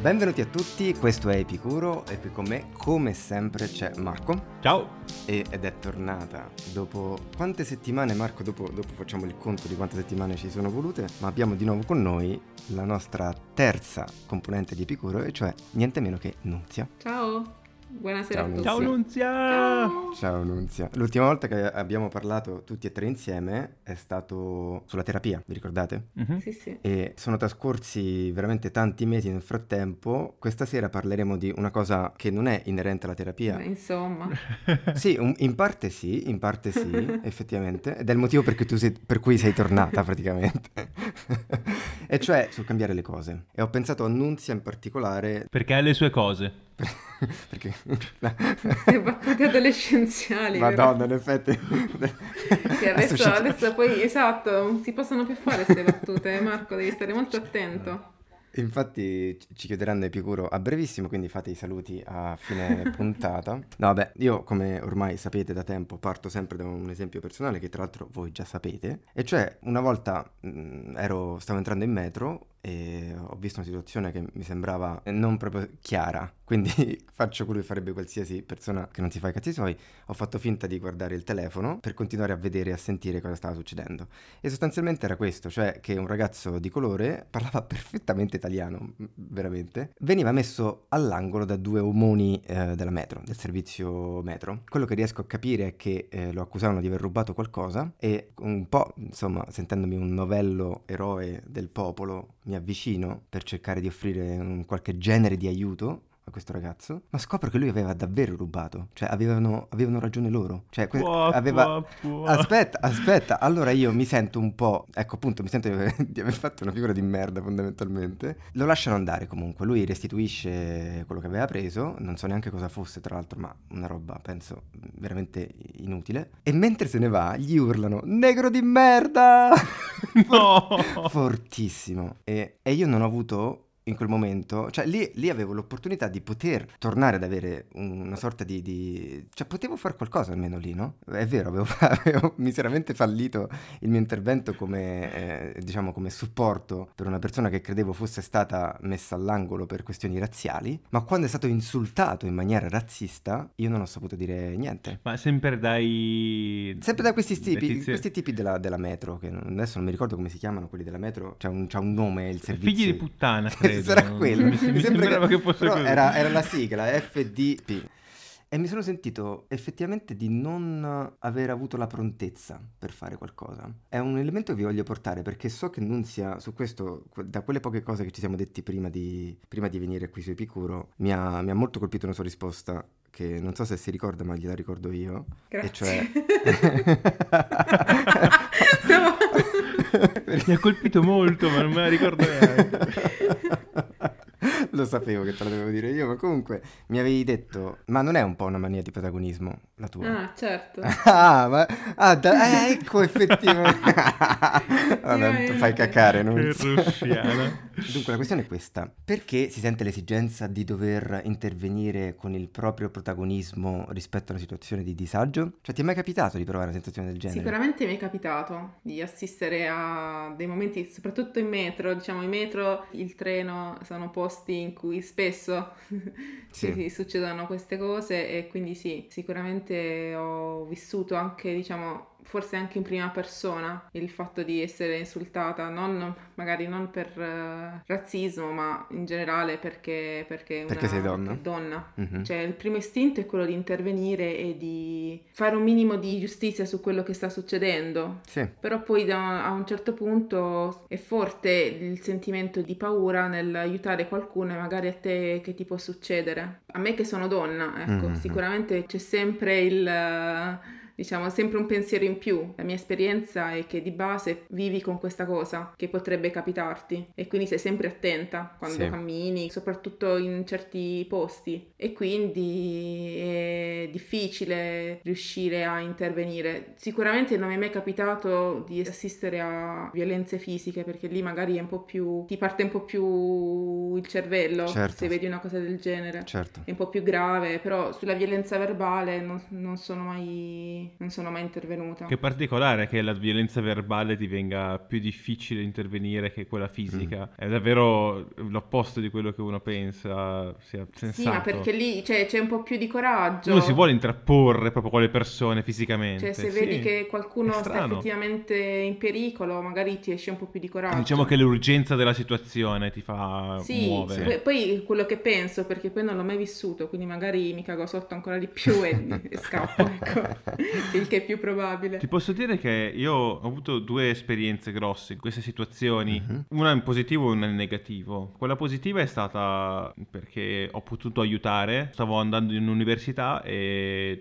Benvenuti a tutti, questo è Epicuro e qui con me, come sempre, c'è Marco. Ciao! E, ed è tornata dopo quante settimane, Marco? Dopo, dopo facciamo il conto di quante settimane ci sono volute, ma abbiamo di nuovo con noi la nostra terza componente di Epicuro, e cioè niente meno che Nunzia. Ciao! Buonasera Ciao, a tutti. Ciao Nunzia! Ciao. Ciao Nunzia. L'ultima volta che abbiamo parlato tutti e tre insieme è stato sulla terapia, vi ricordate? Mhm. Sì, sì. E sono trascorsi veramente tanti mesi nel frattempo. Questa sera parleremo di una cosa che non è inerente alla terapia. Beh, insomma, Sì, un- in parte sì, in parte sì, effettivamente. Ed è il motivo per cui, tu sei, per cui sei tornata praticamente. e cioè sul cambiare le cose. E ho pensato a Nunzia in particolare Perché ha le sue cose. perché... queste battute adolescenziali. Madonna, in effetti... Che adesso, adesso poi, esatto, non si possono più fare queste battute. Marco, devi stare molto attento. Infatti ci- ci chiuderanno Epicuro a brevissimo, quindi fate i saluti a fine puntata. No, vabbè, io come ormai sapete da tempo parto sempre da un esempio personale che tra l'altro voi già sapete, e cioè una volta mh, ero, stavo entrando in metro e ho visto una situazione che mi sembrava non proprio chiara, quindi faccio quello che farebbe qualsiasi persona che non si fa i cazzi suoi, ho fatto finta di guardare il telefono per continuare a vedere e a sentire cosa stava succedendo. E sostanzialmente era questo, cioè che un ragazzo di colore parlava perfettamente italiano, veramente, veniva messo all'angolo da due omoni eh, della metro, del servizio metro. Quello che riesco a capire è che eh, lo accusavano di aver rubato qualcosa e un po', insomma, sentendomi un novello eroe del popolo, mi avvicino per cercare di offrire un qualche genere di aiuto a questo ragazzo, ma scopro che lui aveva davvero rubato, cioè avevano, avevano ragione loro, cioè que- aveva... Aspetta, aspetta, allora io mi sento un po', ecco appunto, mi sento di aver, di aver fatto una figura di merda fondamentalmente. Lo lasciano andare comunque, lui restituisce quello che aveva preso, non so neanche cosa fosse tra l'altro, ma una roba penso veramente inutile. E mentre se ne va, gli urlano, negro di merda! No! Fortissimo. E, e io non ho avuto in quel momento, cioè lì, lì avevo l'opportunità di poter tornare ad avere una sorta di, di- cioè potevo fare qualcosa almeno lì, no? È vero, avevo, avevo miseramente fallito il mio intervento come, eh, diciamo, come supporto per una persona che credevo fosse stata messa all'angolo per questioni razziali, ma quando è stato insultato in maniera razzista, io non ho saputo dire niente. Ma sempre dai... Sempre da questi tipi, tizi- questi tipi della, della metro, che non- adesso non mi ricordo come si chiamano quelli della metro, c'ha un, c'ha un nome il servizio. Figli di puttana, credo. Sarà quello. Mi, Mi mi sembra sembrava che, fosse però così. era, era la sigla FDP. E mi sono sentito effettivamente di non aver avuto la prontezza per fare qualcosa. È un elemento che vi voglio portare perché so che Nunzia su questo, que- da quelle poche cose che ci siamo detti prima di, prima di venire qui su Epicuro, mi ha, mi ha molto colpito una sua risposta che non so se si ricorda ma gliela ricordo io. E cioè... Mi ha colpito molto, ma non me la ricordo neanche. Lo sapevo che te lo dovevo dire io, ma comunque mi avevi detto, ma non è un po' una mania di protagonismo la tua? Ah, certo. Ah, ma ah, da- eh, ecco effettivamente. Vabbè, fai cacare, non russiana. Dunque, la questione è questa: perché si sente l'esigenza di dover intervenire con il proprio protagonismo rispetto a una situazione di disagio? Cioè, ti è mai capitato di provare una sensazione del genere? Sicuramente mi è capitato di assistere a dei momenti, soprattutto in metro, diciamo in metro, il treno sono posti in cui spesso sì, succedono queste cose e quindi sì, sicuramente ho vissuto anche, diciamo, forse anche in prima persona il fatto di essere insultata, non, magari non per eh, razzismo, ma in generale perché, perché, Perché sei donna? donna. Mhm. Cioè, il primo istinto è quello di intervenire e di fare un minimo di giustizia su quello che sta succedendo. Sì, Però poi da, a un certo punto è forte il sentimento di paura nell'aiutare qualcuno e magari a te che ti può succedere. A me che sono donna, ecco, Mhm. sicuramente c'è sempre il... eh, diciamo, sempre un pensiero in più. La mia esperienza è che di base vivi con questa cosa che potrebbe capitarti e quindi sei sempre attenta quando Sì. cammini, soprattutto in certi posti e quindi difficile riuscire a intervenire. Sicuramente non mi è mai capitato di assistere a violenze fisiche perché lì magari è un po' più ti parte un po' più il cervello Certo. se vedi una cosa del genere certo. è un po' più grave, però sulla violenza verbale non, non sono mai non sono mai intervenuta. Che particolare che la violenza verbale divenga più difficile intervenire che quella fisica. È davvero l'opposto di quello che uno pensa sia sensato. Sì, ma perché lì cioè, c'è un po' più di coraggio. Uno si vuole intrapporre proprio con le persone fisicamente. Cioè, se Sì. vedi che qualcuno sta effettivamente in pericolo, magari ti esce un po' più di coraggio. Diciamo che l'urgenza della situazione ti fa Sì, muovere. poi- poi quello che penso, perché poi non l'ho mai vissuto, quindi magari mi cago sotto ancora di più e, e scappo, ecco, il che è più probabile. Ti posso dire che io ho avuto due esperienze grosse in queste situazioni, Mhm. una in positivo e una in negativo. Quella positiva è stata perché ho potuto aiutare, stavo andando in università e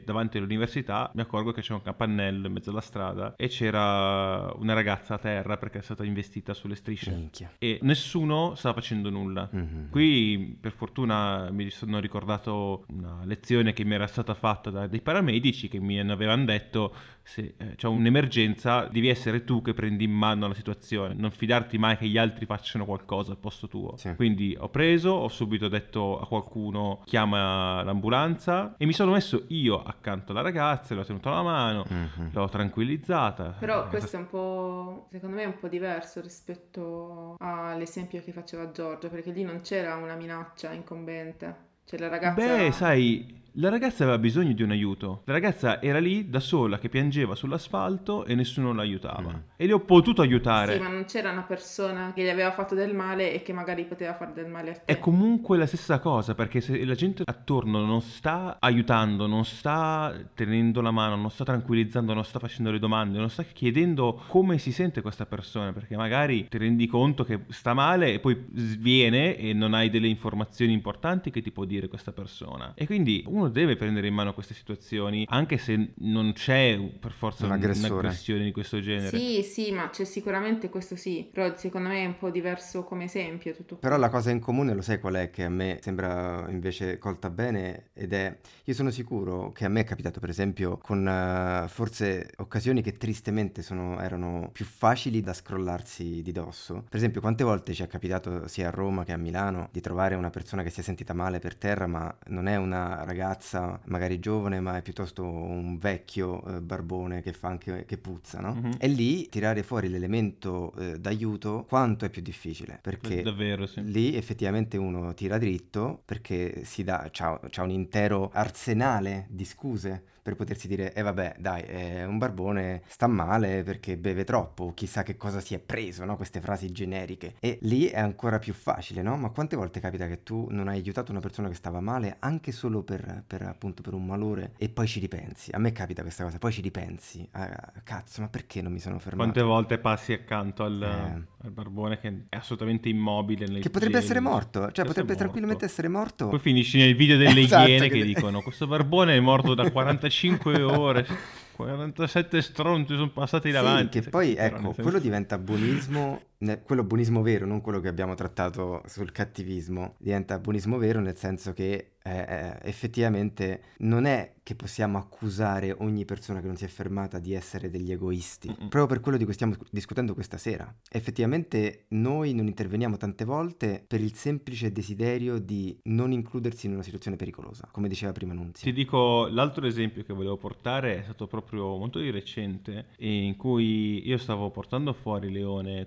davanti all'università mi accorgo che c'è un capannello in mezzo alla strada e c'era una ragazza a terra perché è stata investita sulle strisce Minchia. e nessuno stava facendo nulla. Mhm. Qui per fortuna mi sono ricordato una lezione che mi era stata fatta da dei paramedici che mi avevano detto se eh, c'è un'emergenza devi essere tu che prendi in mano la situazione, non fidarti mai che gli altri facciano qualcosa al posto tuo. Sì. Quindi ho preso, ho subito detto a qualcuno chiama l'ambulanza e mi sono messo io accanto alla ragazza, le ho tenuto la mano, Mhm. l'ho tranquillizzata. Però Eh, questo è un po', secondo me è un po' diverso rispetto all'esempio che faceva Giorgio, perché lì non c'era una minaccia incombente. Cioè la ragazza... Beh, sai, la ragazza aveva bisogno di un aiuto. La ragazza era lì da sola che piangeva sull'asfalto e nessuno la aiutava. Mm. E le ho potuto aiutare. Sì, ma non c'era una persona che gli aveva fatto del male e che magari poteva fare del male a te. È comunque la stessa cosa perché se la gente attorno non sta aiutando, non sta tenendo la mano, non sta tranquillizzando, non sta facendo le domande, non sta chiedendo come si sente questa persona perché magari ti rendi conto che sta male e poi sviene e non hai delle informazioni importanti che ti può dire questa persona. E quindi uno deve prendere in mano queste situazioni anche se non c'è per forza Un un'aggressione di questo genere. Sì, sì, ma c'è sicuramente questo sì, però secondo me è un po' diverso come esempio tutto Però la cosa in comune lo sai qual è che a me sembra invece colta bene ed è io sono sicuro che a me è capitato per esempio con eh, forse occasioni che tristemente sono- erano più facili da scrollarsi di dosso. Per esempio quante volte ci è capitato sia a Roma che a Milano di trovare una persona che si è sentita male per terra ma non è una ragazza magari giovane ma è piuttosto un vecchio eh, barbone che fa anche che puzza, no? Mhm. E lì tirare fuori l'elemento eh, d'aiuto quanto è più difficile perché Davvero, sì. lì effettivamente uno tira dritto perché si dà, c'ha, c'ha un intero arsenale di scuse per potersi dire, eh vabbè, dai, è un barbone, sta male perché beve troppo, chissà che cosa si è preso, no? Queste frasi generiche. E lì è ancora più facile, no? Ma quante volte capita che tu non hai aiutato una persona che stava male anche solo per, per, appunto per un malore e poi ci ripensi? A me capita questa cosa, poi ci ripensi. Ah, cazzo, ma perché non mi sono fermato? Quante volte passi accanto al, Eh. al barbone che è assolutamente immobile nel Che potrebbe essere morto, cioè Potrebbe essere tranquillamente morto. essere morto. Poi finisci nel video delle Esatto, iene che- che dicono questo barbone è morto da 45 ore, 47 stronzi sono passati Sì, davanti. che poi ecco, quello diventa buonismo, quello buonismo vero, non quello che abbiamo trattato sul cattivismo, diventa buonismo vero nel senso che eh, eh, effettivamente non è che possiamo accusare ogni persona che non si è fermata di essere degli egoisti, Mm-mm. proprio per quello di cui stiamo discutendo questa sera. Effettivamente noi non interveniamo tante volte per il semplice desiderio di non includersi in una situazione pericolosa, come diceva prima Nunzia. Ti dico, l'altro esempio che volevo portare è stato proprio molto di recente, in cui io stavo portando fuori Leone,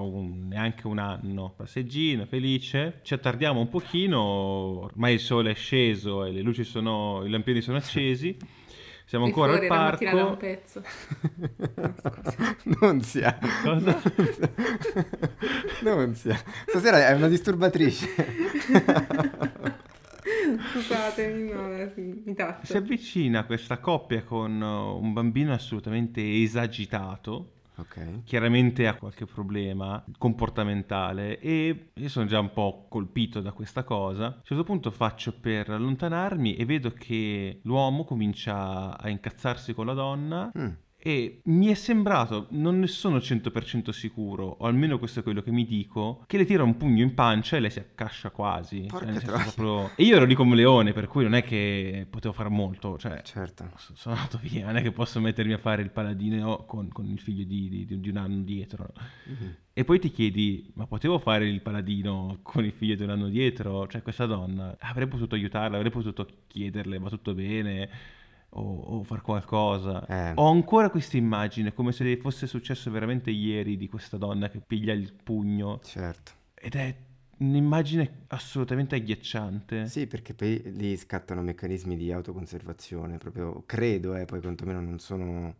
un- neanche un anno, passeggino, felice, ci attardiamo un pochino, ormai il sole è sceso e le luci sono, i lampioni sono accesi, siamo ancora al mattina da un parco. pezzo. No, non sia. Cosa? non sia. Stasera è una disturbatrice. Scusatemi, no, eh, mi Si taccio. avvicina questa coppia con uh, un bambino assolutamente esagitato, ok. chiaramente ha qualche problema comportamentale e io sono già un po' colpito da questa cosa. A un certo punto faccio per allontanarmi e vedo che l'uomo comincia a incazzarsi con la donna Mm. E mi è sembrato, non ne sono 100% sicuro, o almeno questo è quello che mi dico, che le tira un pugno in pancia e lei si accascia quasi. Cioè, Porca troia. proprio- E io ero lì come leone, per cui non è che potevo fare molto, cioè Certo. so- sono andato via, non è che posso mettermi a fare il paladino con, con il figlio di, di- di un anno dietro. Mhm. E poi ti chiedi, ma potevo fare il paladino con il figlio di un anno dietro? Cioè questa donna, avrei potuto aiutarla, avrei potuto chiederle, va tutto bene? O, o far qualcosa. Eh. Ho ancora questa immagine, come se fosse successo veramente ieri di questa donna che piglia il pugno Certo. ed è un'immagine assolutamente agghiacciante. Sì, perché poi lì scattano meccanismi di autoconservazione, proprio credo, eh, poi quantomeno non sono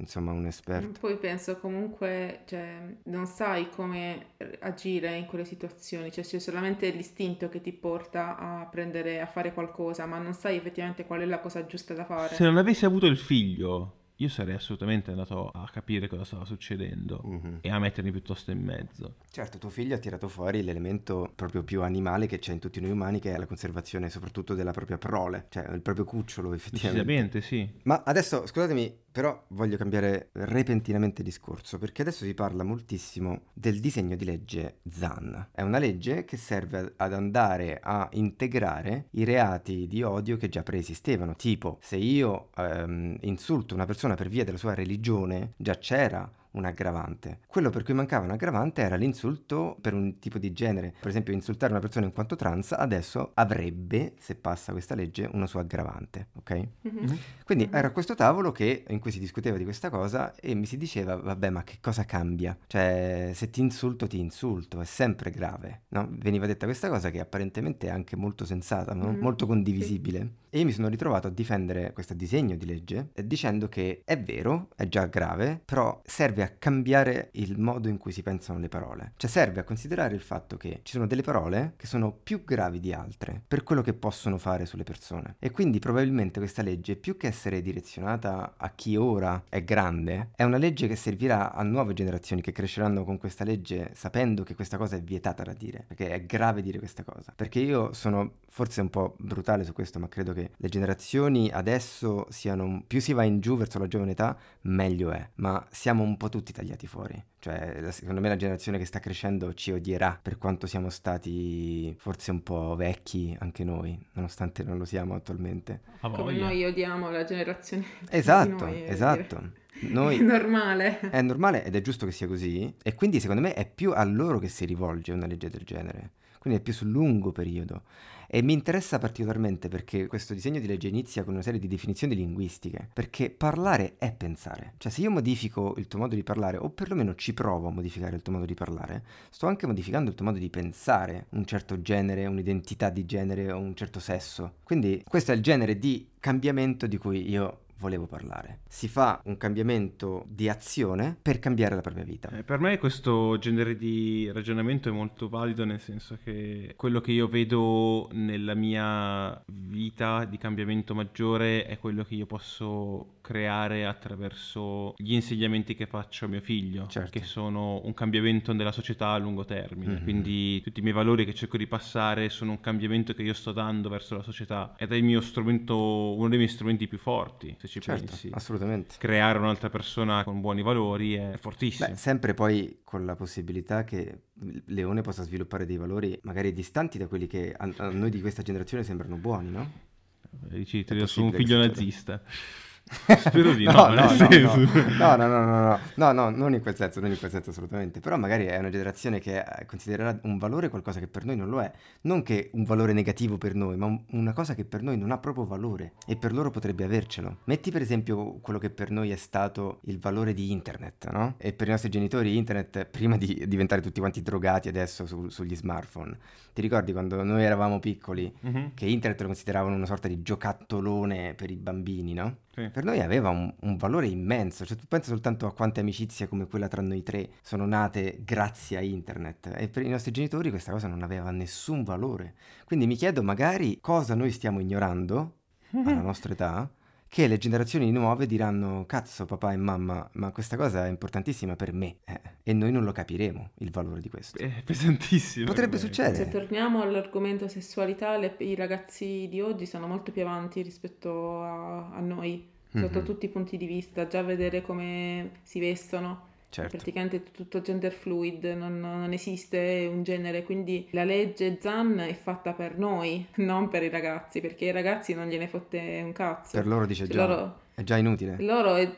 insomma un esperto. Poi penso comunque, cioè, non sai come agire in quelle situazioni, cioè c'è solamente l'istinto che ti porta a prendere, a fare qualcosa, ma non sai effettivamente qual è la cosa giusta da fare. Se non avessi avuto il figlio, io sarei assolutamente andato a capire cosa stava succedendo Mhm. e a mettermi piuttosto in mezzo. Certo, tuo figlio ha tirato fuori l'elemento proprio più animale che c'è in tutti noi umani, che è la conservazione soprattutto della propria prole, cioè il proprio cucciolo effettivamente. Decisamente, sì. Ma adesso, scusatemi, però voglio cambiare repentinamente discorso, perché adesso si parla moltissimo del disegno di legge ZAN. È una legge che serve ad andare a integrare i reati di odio che già preesistevano, tipo se io ehm, insulto una persona per via della sua religione, già c'era un aggravante. Quello per cui mancava un aggravante era l'insulto per un tipo di genere. Per esempio, insultare una persona in quanto trans adesso avrebbe, se passa questa legge, una sua aggravante, ok? Mhm. Quindi Mhm. era a questo tavolo che, in cui si discuteva di questa cosa e mi si diceva, vabbè, ma che cosa cambia? Cioè, se ti insulto, ti insulto, è sempre grave, no? Veniva detta questa cosa che apparentemente è anche molto sensata, no? Mhm, molto condivisibile. E io mi sono ritrovato a difendere questo disegno di legge eh, dicendo che è vero, è già grave, però serve a cambiare il modo in cui si pensano le parole. Cioè serve a considerare il fatto che ci sono delle parole che sono più gravi di altre per quello che possono fare sulle persone. E quindi probabilmente questa legge, più che essere direzionata a chi ora è grande, è una legge che servirà a nuove generazioni che cresceranno con questa legge sapendo che questa cosa è vietata da dire, perché è grave dire questa cosa. Perché io sono forse un po' brutale su questo, ma credo che le generazioni adesso siano più si va in giù verso la giovane età, meglio è, ma siamo un po' tutti tagliati fuori. Cioè, secondo me la generazione che sta crescendo ci odierà per quanto siamo stati forse un po' vecchi anche noi, nonostante non lo siamo attualmente. Come noi odiamo la generazione di Esatto, noi, esatto. Noi È normale. è normale ed è giusto che sia così e quindi secondo me è più a loro che si rivolge una legge del genere. Quindi è più sul lungo periodo. E mi interessa particolarmente perché questo disegno di legge inizia con una serie di definizioni linguistiche, perché parlare è pensare. Cioè se io modifico il tuo modo di parlare, o perlomeno ci provo a modificare il tuo modo di parlare, sto anche modificando il tuo modo di pensare un certo genere, un'identità di genere o un certo sesso. Quindi questo è il genere di cambiamento di cui io volevo parlare. Si fa un cambiamento di azione per cambiare la propria vita. Eh, per me questo genere di ragionamento è molto valido nel senso che quello che io vedo nella mia vita di cambiamento maggiore è quello che io posso creare attraverso gli insegnamenti che faccio a mio figlio, Certo. che sono un cambiamento della società a lungo termine. Mhm. Quindi tutti i miei valori che cerco di passare sono un cambiamento che io sto dando verso la società ed è il mio strumento, uno dei miei strumenti più forti, se ci Certo, pensi. assolutamente. Creare un'altra persona con buoni valori è fortissimo. Beh, sempre poi con la possibilità che Leone possa sviluppare dei valori magari distanti da quelli che a, a noi di questa generazione sembrano buoni, no? Dici, tiro su un figlio che succeda. Spero di no, no, no, no, senso. no, no, no, no, no, no, no, non in quel senso, non in quel senso assolutamente, però magari è una generazione che eh, considererà un valore qualcosa che per noi non lo è, non che un valore negativo per noi, ma un- una cosa che per noi non ha proprio valore e per loro potrebbe avercelo. Metti per esempio quello che per noi è stato il valore di internet, no? E per i nostri genitori internet, prima di diventare tutti quanti drogati adesso su- sugli smartphone, ti ricordi quando noi eravamo piccoli Mhm, che internet lo consideravano una sorta di giocattolone per i bambini, no? Sì. Per noi aveva un, un valore immenso, cioè tu pensa soltanto a quante amicizie come quella tra noi tre sono nate grazie a internet e per i nostri genitori questa cosa non aveva nessun valore. Quindi mi chiedo magari cosa noi stiamo ignorando alla nostra età che le generazioni nuove diranno cazzo papà e mamma ma questa cosa è importantissima per me eh, e noi non lo capiremo il valore di questo. È pesantissimo. Potrebbe ormai. succedere. Se torniamo all'argomento sessualità, le- i ragazzi di oggi sono molto più avanti rispetto a, a noi, sotto Mhm. tutti i punti di vista, già vedere come si vestono. Certo. Praticamente tutto gender fluid, non, non esiste un genere, quindi la legge ZAN è fatta per noi, non per i ragazzi, perché ai ragazzi non gliene fotte un cazzo. Per loro dice Cioè, già, loro- è già inutile. loro è-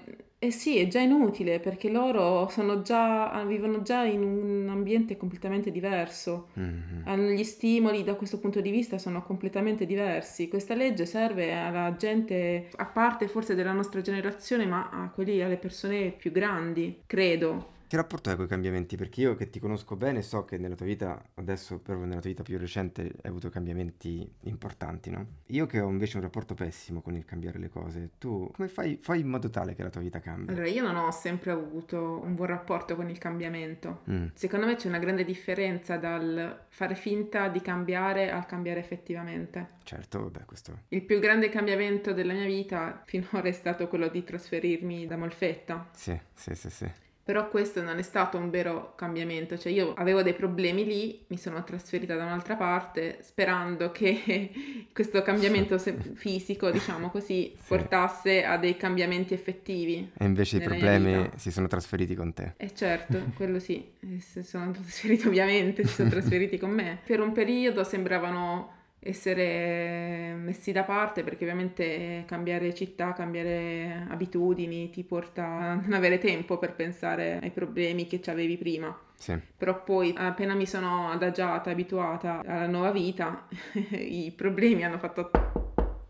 Eh sì, è già inutile perché loro sono già, vivono già in un ambiente completamente diverso. Mhm. Hanno gli stimoli da questo punto di vista sono completamente diversi. Questa legge serve alla gente, a parte forse della nostra generazione, ma a quelli, alle persone più grandi, credo. Che rapporto hai con i cambiamenti? Perché io che ti conosco bene so che nella tua vita, adesso proprio nella tua vita più recente, hai avuto cambiamenti importanti, no? Io che ho invece un rapporto pessimo con il cambiare le cose, tu come fai, fai in modo tale che la tua vita cambi? Allora, io non ho sempre avuto un buon rapporto con il cambiamento. Mm, Secondo me c'è una grande differenza dal fare finta di cambiare al cambiare effettivamente. certo, vabbè, questo... Il più grande cambiamento della mia vita finora è stato quello di trasferirmi da Molfetta. Sì, sì, sì, sì. Però questo non è stato un vero cambiamento, cioè io avevo dei problemi lì, mi sono trasferita da un'altra parte sperando che questo cambiamento fisico, diciamo così, Sì. portasse a dei cambiamenti effettivi. E invece i problemi vita. si sono trasferiti con te. E certo, quello sì, eh, si sono trasferiti ovviamente, si sono trasferiti con me. Per un periodo sembravano essere messi da parte perché ovviamente cambiare città, cambiare abitudini ti porta a non avere tempo per pensare ai problemi che avevi prima. Sì, Però poi appena mi sono adagiata, abituata alla nuova vita, i problemi hanno fatto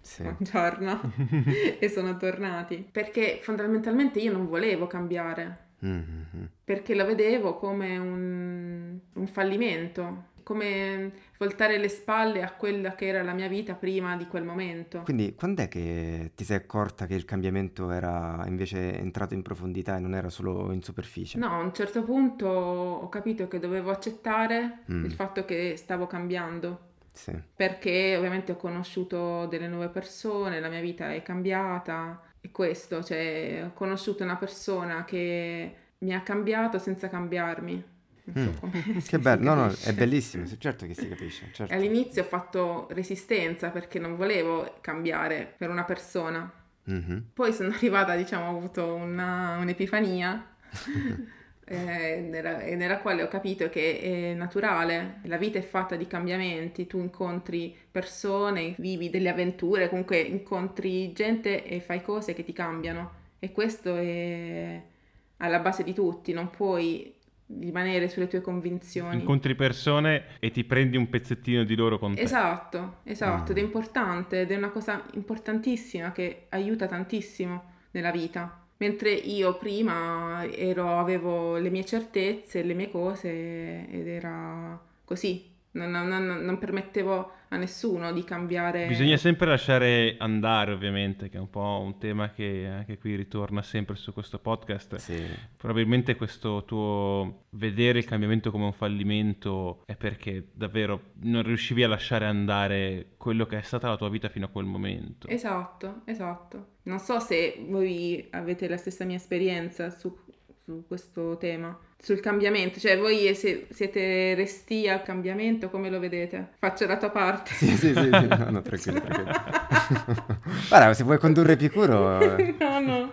sì. buongiorno e sono tornati. Perché fondamentalmente io non volevo cambiare Mhm. perché lo vedevo come un, un fallimento, come voltare le spalle a quella che era la mia vita prima di quel momento. Quindi quando è che ti sei accorta che il cambiamento era invece entrato in profondità e non era solo in superficie? No, a un certo punto ho capito che dovevo accettare Mm. il fatto che stavo cambiando. Sì, Perché ovviamente ho conosciuto delle nuove persone, la mia vita è cambiata e questo, cioè ho conosciuto una persona che mi ha cambiato senza cambiarmi. Mm. che bello, no, no, è bellissimo, certo che si capisce, certo. All'inizio ho fatto resistenza perché non volevo cambiare per una persona. Mhm. Poi sono arrivata, diciamo, ho avuto una- un'epifania eh, nella, nella quale ho capito che è naturale, la vita è fatta di cambiamenti, tu incontri persone, vivi delle avventure, comunque incontri gente e fai cose che ti cambiano e questo è alla base di tutti, non puoi rimanere sulle tue convinzioni. Incontri persone e ti prendi un pezzettino di loro con te. Esatto, esatto, ed è Mm. importante ed è una cosa importantissima che aiuta tantissimo nella vita. Mentre io prima ero, avevo le mie certezze, le mie cose ed era così, non- non- non permettevo a nessuno di cambiare. Bisogna sempre lasciare andare, ovviamente, che è un po' un tema che anche qui ritorna sempre su questo podcast. Sì, Probabilmente questo tuo vedere il cambiamento come un fallimento è perché davvero non riuscivi a lasciare andare quello che è stata la tua vita fino a quel momento. Esatto, esatto. Non so se voi avete la stessa mia esperienza su, su questo tema, sul cambiamento, cioè voi se- siete resti al cambiamento, come lo vedete? Faccio la tua parte. sì, sì, sì, sì, no, no, tranquillo, tranquillo. Guarda, se vuoi condurre Epicuro... eh. no, no.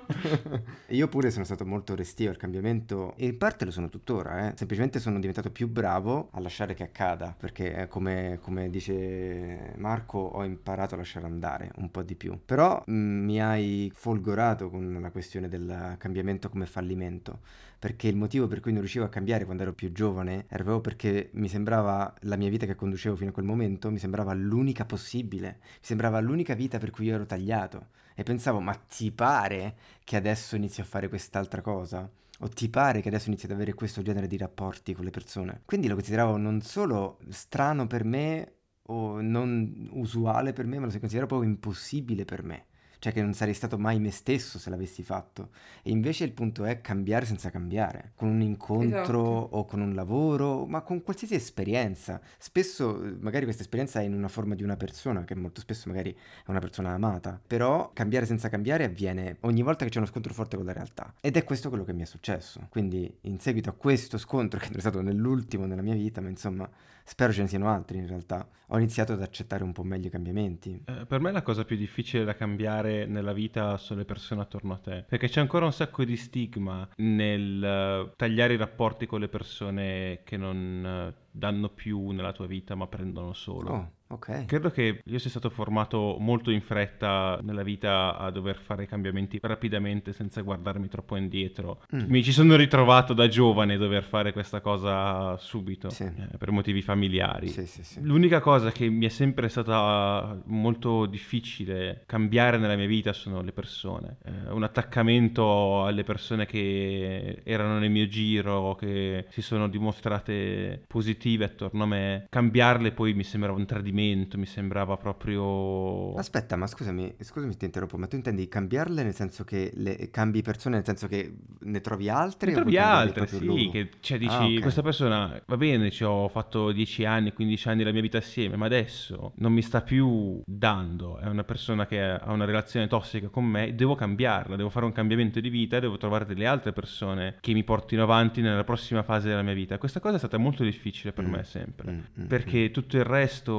Io pure sono stato molto restio al cambiamento e in parte lo sono tuttora, eh. semplicemente sono diventato più bravo a lasciare che accada, perché eh, come, come dice Marco ho imparato a lasciare andare un po' di più. Però mh, mi hai folgorato con la questione del cambiamento come fallimento, perché il motivo per cui non riuscivo a cambiare quando ero più giovane era proprio perché mi sembrava la mia vita che conducevo fino a quel momento, mi sembrava l'unica possibile, mi sembrava l'unica vita per cui io ero tagliato. E pensavo, ma ti pare che adesso inizio a fare quest'altra cosa? O ti pare che adesso inizi ad avere questo genere di rapporti con le persone? Quindi lo consideravo non solo strano per me o non usuale per me, ma lo consideravo proprio impossibile per me. Cioè che non sarei stato mai me stesso se l'avessi fatto. E invece il punto è cambiare senza cambiare, con un incontro Esatto. o con un lavoro, ma con qualsiasi esperienza. Spesso eh, magari questa esperienza è in una forma di una persona, che molto spesso magari è una persona amata, però cambiare senza cambiare avviene ogni volta che c'è uno scontro forte con la realtà. Ed è questo quello che mi è successo. Quindi in seguito a questo scontro, che non è stato nell'ultimo nella mia vita, ma insomma spero ce ne siano altri in realtà, ho iniziato ad accettare un po' meglio i cambiamenti. Eh, per me la cosa più difficile da cambiare nella vita sono le persone attorno a te, perché c'è ancora un sacco di stigma nel eh, tagliare i rapporti con le persone che non eh, danno più nella tua vita, ma prendono solo. Oh, ok. Credo che io sia stato formato molto in fretta nella vita a dover fare cambiamenti rapidamente senza guardarmi troppo indietro. Mm. Mi ci sono ritrovato da giovane a dover fare questa cosa subito Sì. eh, per motivi familiari. Sì, sì. L'unica cosa che mi è sempre stata molto difficile cambiare nella mia vita sono le persone. Eh, un attaccamento alle persone che erano nel mio giro, che si sono dimostrate positive attorno a me. Cambiarle poi mi sembrava un tradimento, mi sembrava proprio... Aspetta, ma scusami, scusami ti interrompo, ma tu intendi cambiarle nel senso che le cambi persone, nel senso che ne trovi altre? Ne trovi altre, sì, loro? che cioè dici, Ah, ok. questa persona va bene, ci ho fatto 10 anni, 15 anni della mia vita assieme, ma adesso non mi sta più dando, è una persona che ha una relazione tossica con me, devo cambiarla, devo fare un cambiamento di vita, devo trovare delle altre persone che mi portino avanti nella prossima fase della mia vita. Questa cosa è stata molto difficile per Mm, me sempre. mm, mm, Perché tutto il resto,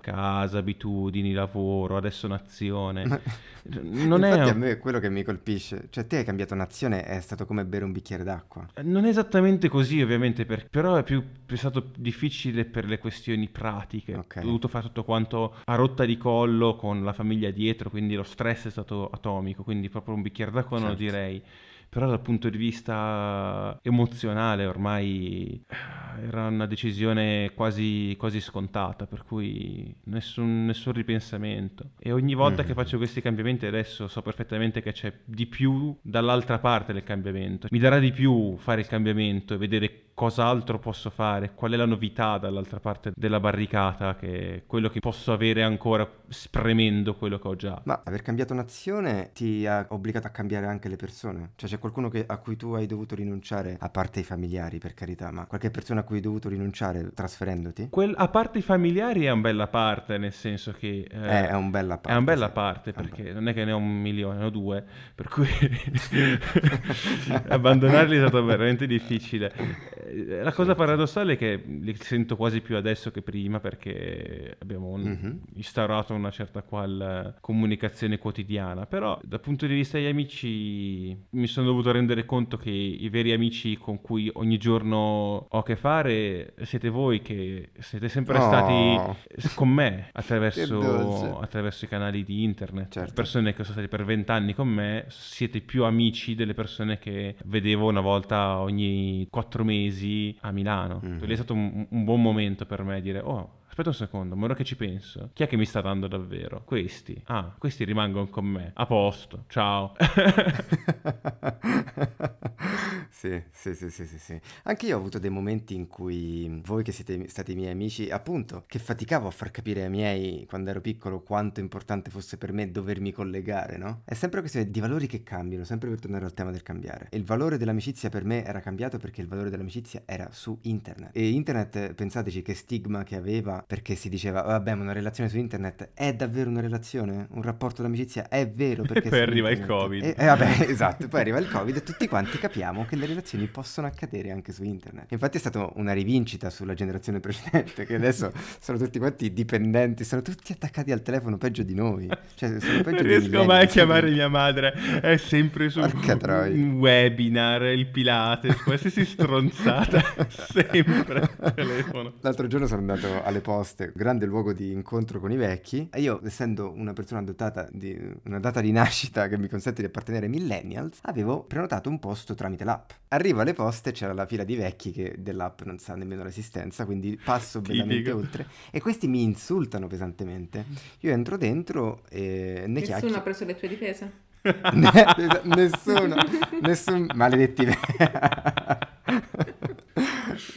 casa, abitudini, lavoro, adesso nazione, non è... Infatti a me è quello che mi colpisce, cioè te hai cambiato nazione, è stato come bere un bicchiere d'acqua. Non è esattamente così, ovviamente, per- però è, più, è stato difficile per le questioni pratiche. Ok. Ho dovuto fare tutto quanto a rotta di collo con la famiglia dietro, quindi lo stress è stato atomico, quindi proprio un bicchiere d'acqua non lo Certo. direi. Però dal punto di vista emozionale ormai eh, era una decisione quasi, quasi scontata, per cui nessun, nessun ripensamento. E ogni volta Mhm. che faccio questi cambiamenti adesso so perfettamente che c'è di più dall'altra parte del cambiamento. Mi darà di più fare il cambiamento e vedere cos'altro posso fare, qual è la novità dall'altra parte della barricata, che è quello che posso avere ancora spremendo quello che ho già. Ma aver cambiato nazione ti ha obbligato a cambiare anche le persone? Cioè c'è qualcuno che- a cui tu hai dovuto rinunciare, a parte i familiari per carità, ma qualche persona a cui hai dovuto rinunciare trasferendoti? Quel- a parte i familiari è un bella parte, nel senso che... eh, Eh, è un bella parte. È una bella sì. parte perché non è che ne ho un milione, ne ho due, per cui abbandonarli è stato veramente difficile. Eh, La cosa paradossale è che li sento quasi più adesso che prima perché abbiamo un- Mhm. instaurato una certa qual eh, comunicazione quotidiana, però dal punto di vista degli amici mi sono dovuto rendere conto che i veri amici con cui ogni giorno ho a che fare siete voi che siete sempre Oh. stati con me attraverso, attraverso i canali di internet. Certo. Persone che sono state per vent'anni con me, siete più amici delle persone che vedevo una volta ogni quattro mesi a Milano. Mhm. Quello è stato un, un buon momento per me dire, oh, aspetta un secondo, ma ora che ci penso, chi è che mi sta dando davvero? Questi. Ah, questi rimangono con me. A posto, ciao. sì, sì, sì, sì, sì. Anche io ho avuto dei momenti in cui voi che siete stati miei amici, appunto, che faticavo a far capire ai miei quando ero piccolo quanto importante fosse per me dovermi collegare, no? È sempre questione di valori che cambiano, sempre per tornare al tema del cambiare. Il valore dell'amicizia per me era cambiato perché il valore dell'amicizia era su internet. E internet, pensateci che stigma che aveva perché si diceva, vabbè, ma una relazione su internet è davvero una relazione? Un rapporto d'amicizia è vero perché... poi su arriva il internet- Covid. E, e vabbè, esatto, poi arriva il Covid e tutti quanti capiamo che le relazioni possono accadere anche su internet. Infatti è stata una rivincita sulla generazione precedente, che adesso sono tutti quanti dipendenti, sono tutti attaccati al telefono peggio di noi. Cioè, sono peggio Non riesco mai a chiamare mia madre, è sempre su un webinar, il Pilates, qualsiasi stronzata, sempre al telefono. L'altro giorno sono andato alle poste, grande luogo di incontro con i vecchi, e io, essendo una persona dotata di una data di nascita che mi consente di appartenere ai millennials, avevo prenotato un posto tramite l'app. Arrivo alle poste, c'era la fila di vecchi che dell'app non sa nemmeno l'esistenza, quindi passo bellamente oltre, e questi mi insultano pesantemente. Io entro dentro e ne Nessuno chiacchiero. ha preso le tue difese? Ne- nessuno, nessun maledetti.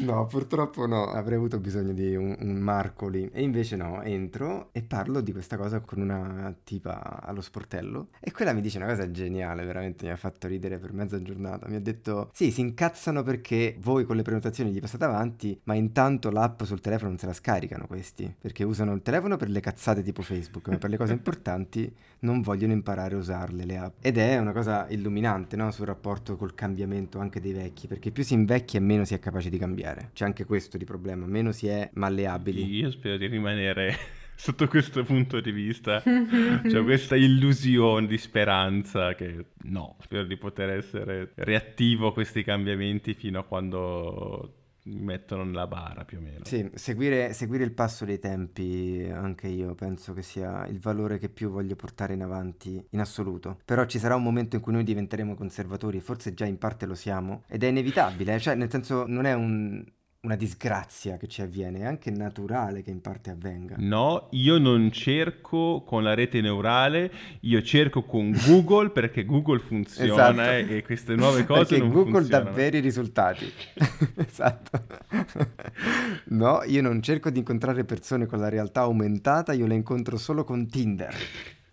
No, purtroppo no, avrei avuto bisogno di un, un marco lì. E invece no, entro e parlo di questa cosa con una tipa allo sportello. E quella mi dice una cosa geniale, veramente mi ha fatto ridere per mezza giornata. Mi ha detto: Sì, si incazzano perché voi con le prenotazioni gli passate avanti, ma intanto l'app sul telefono non se la scaricano questi. Perché usano il telefono per le cazzate tipo Facebook, ma per le cose importanti non vogliono imparare a usarle le app. Ed è una cosa illuminante, no? Sul rapporto col cambiamento anche dei vecchi, perché più si invecchia meno si è capaci di cambiare. C'è anche questo di problema, meno si è malleabili. Io spero di rimanere sotto questo punto di vista. C'è questa illusione di speranza che no, spero di poter essere reattivo a questi cambiamenti fino a quando mettono nella bara più o meno. Sì, seguire, seguire il passo dei tempi anche io penso che sia il valore che più voglio portare in avanti in assoluto. Però ci sarà un momento in cui noi diventeremo conservatori, forse già in parte lo siamo, ed è inevitabile, cioè nel senso non è un, una disgrazia che ci avviene, è anche naturale che in parte avvenga. No, io non cerco con la rete neurale, io cerco con Google perché Google funziona Esatto. e queste nuove cose Perché non Google funzionano. dà veri risultati. esatto. no, io non cerco di incontrare persone con la realtà aumentata, io le incontro solo con Tinder.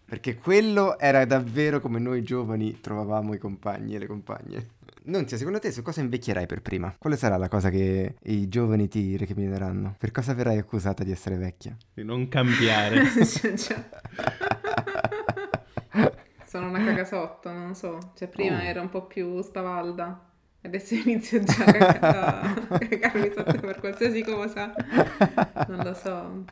Perché quello era davvero come noi giovani trovavamo i compagni e le compagne. Nunzia, secondo te su cosa invecchierai per prima? Quale sarà la cosa che i giovani ti recrimineranno? Per cosa verrai accusata di essere vecchia? Di non cambiare. Cioè, cioè, Sono una cagasotto, non so. Cioè, prima Oh. era un po' più spavalda. Adesso inizio già a a cagarmi sotto per qualsiasi cosa. Non lo so.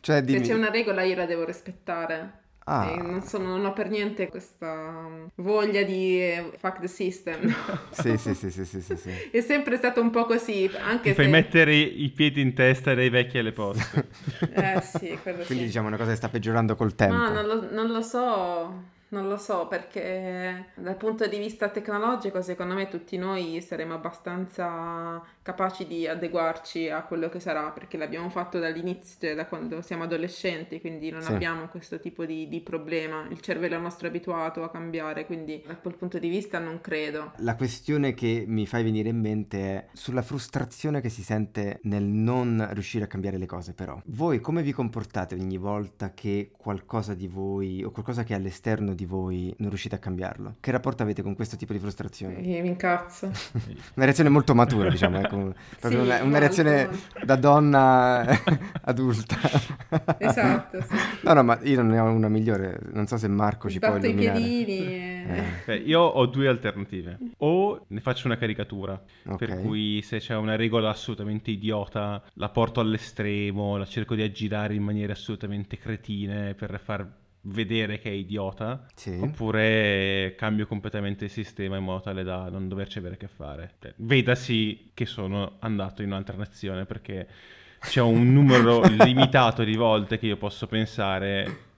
Cioè, Se dimmi... c'è una regola io la devo rispettare. Ah, E non, sono- non ho per niente questa voglia di eh, fuck the system. sì, sì, sì, sì, sì, sì, sì. È sempre stato un po' così, anche Ti fai se... mettere i piedi in testa dei vecchi alle poste. Eh sì, quello Quindi sì. diciamo una cosa che sta peggiorando col tempo. Ma non lo, non lo so, non lo so perché dal punto di vista tecnologico secondo me tutti noi saremo abbastanza capaci di adeguarci a quello che sarà perché l'abbiamo fatto dall'inizio, cioè da quando siamo adolescenti, quindi non Sì. abbiamo questo tipo di, di problema. Il cervello nostro è abituato a cambiare, quindi da quel punto di vista non credo. La questione che mi fai venire in mente è sulla frustrazione che si sente nel non riuscire a cambiare le cose, però. Voi come vi comportate ogni volta che qualcosa di voi o qualcosa che è all'esterno di voi non riuscite a cambiarlo? Che rapporto avete con questo tipo di frustrazione? Mi, mi incazzo. Una reazione molto matura, diciamo, ecco, Sì, una, una reazione molto. da donna adulta. Esatto, sì. No, no, ma io non ne ho una migliore, non so se Marco ci può Sbatto i illuminare. piedini. Eh, Beh, io ho due alternative. O ne faccio una caricatura, ok. per cui se c'è una regola assolutamente idiota, la porto all'estremo, la cerco di aggirare in maniere assolutamente cretine per far vedere che è idiota. Sì. Oppure cambio completamente il sistema in modo tale da non doverci avere a che fare. Cioè, vedasi che sono andato in un'altra nazione perché c'è un numero limitato di volte che io posso pensare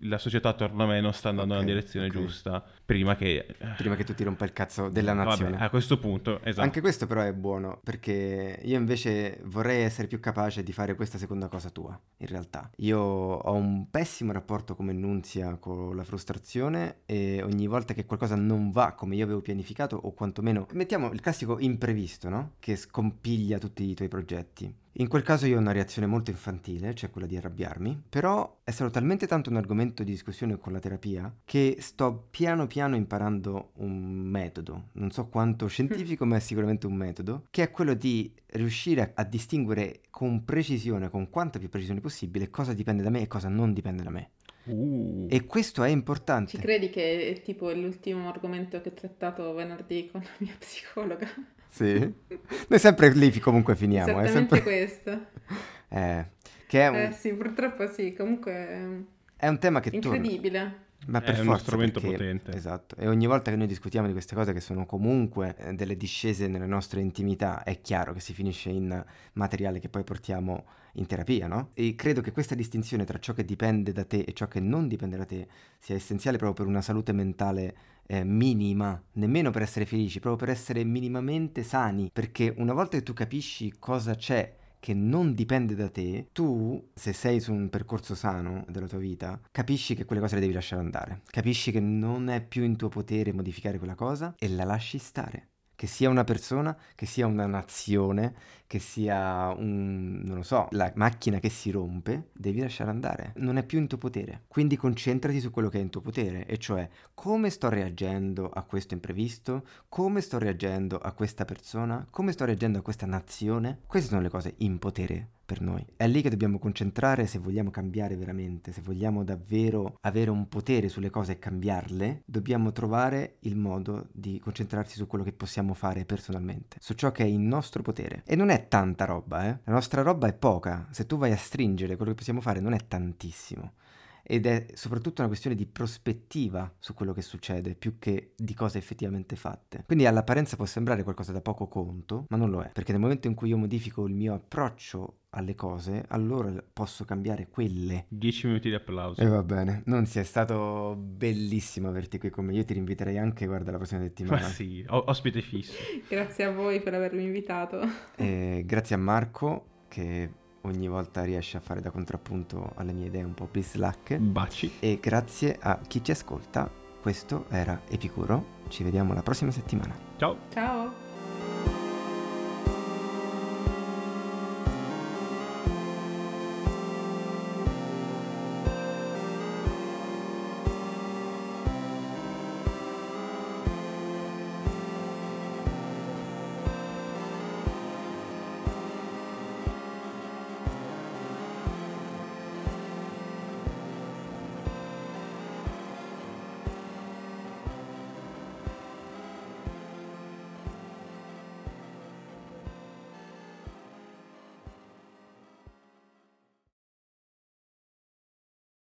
la società attorno a me non sta andando Ok, nella direzione ok. giusta prima che... Prima che tu ti rompa il cazzo della Vabbè, nazione. a questo punto, esatto. Anche questo però è buono perché io invece vorrei essere più capace di fare questa seconda cosa tua, in realtà. Io ho un pessimo rapporto come Nunzia con la frustrazione e ogni volta che qualcosa non va come io avevo pianificato o quantomeno mettiamo il classico imprevisto, no? Che scompiglia tutti i tuoi progetti. In quel caso io ho una reazione molto infantile, cioè quella di arrabbiarmi, però è stato talmente tanto un argomento di discussione con la terapia che sto piano piano imparando un metodo, non so quanto scientifico, ma è sicuramente un metodo, che è quello di riuscire a, a distinguere con precisione, con quanta più precisione possibile, cosa dipende da me e cosa non dipende da me. Uh. E questo è importante. Ci credi che è tipo l'ultimo argomento che ho trattato venerdì con la mia psicologa? Sì. Noi sempre lì comunque finiamo, è Esattamente sempre... questo. Eh, che è un, Eh sì, purtroppo sì, comunque è un tema che è torna. incredibile. Ma È per uno forza, strumento perché- potente. Esatto. E ogni volta che noi discutiamo di queste cose che sono comunque eh, delle discese nelle nostre intimità, è chiaro che si finisce in materiale che poi portiamo in terapia, no? E credo che questa distinzione tra ciò che dipende da te e ciò che non dipende da te sia essenziale proprio per una salute mentale eh, minima, nemmeno per essere felici, proprio per essere minimamente sani, perché una volta che tu capisci cosa c'è che non dipende da te, tu, se sei su un percorso sano della tua vita, capisci che quelle cose le devi lasciare andare. Capisci che non è più in tuo potere modificare quella cosa e la lasci stare. Che sia una persona, che sia una nazione, che sia un, non lo so, la macchina che si rompe, devi lasciare andare. Non è più in tuo potere. Quindi concentrati su quello che è in tuo potere, e cioè come sto reagendo a questo imprevisto, come sto reagendo a questa persona, come sto reagendo a questa nazione. Queste sono le cose in potere per noi. È lì che dobbiamo concentrare se vogliamo cambiare veramente, se vogliamo davvero avere un potere sulle cose e cambiarle, dobbiamo trovare il modo di concentrarsi su quello che possiamo fare personalmente, su ciò che è in nostro potere. E non è tanta roba, eh? La nostra roba è poca. Se tu vai a stringere quello che possiamo fare non è tantissimo. Ed è soprattutto una questione di prospettiva su quello che succede più che di cose effettivamente fatte. Quindi all'apparenza può sembrare qualcosa da poco conto, ma non lo è, perché nel momento in cui io modifico il mio approccio alle cose, allora posso cambiare quelle. 10 minuti di applauso. E va bene, non sia stato bellissimo averti qui con me. Io ti rinviterei anche, guarda, la prossima settimana. Ma sì, o- ospite fisso. Grazie a voi per avermi invitato. E grazie a Marco che ogni volta riesce a fare da contrappunto alle mie idee un po' bislacche. Baci. E grazie a chi ci ascolta. Questo era Epicuro. Ci vediamo la prossima settimana. Ciao. Ciao!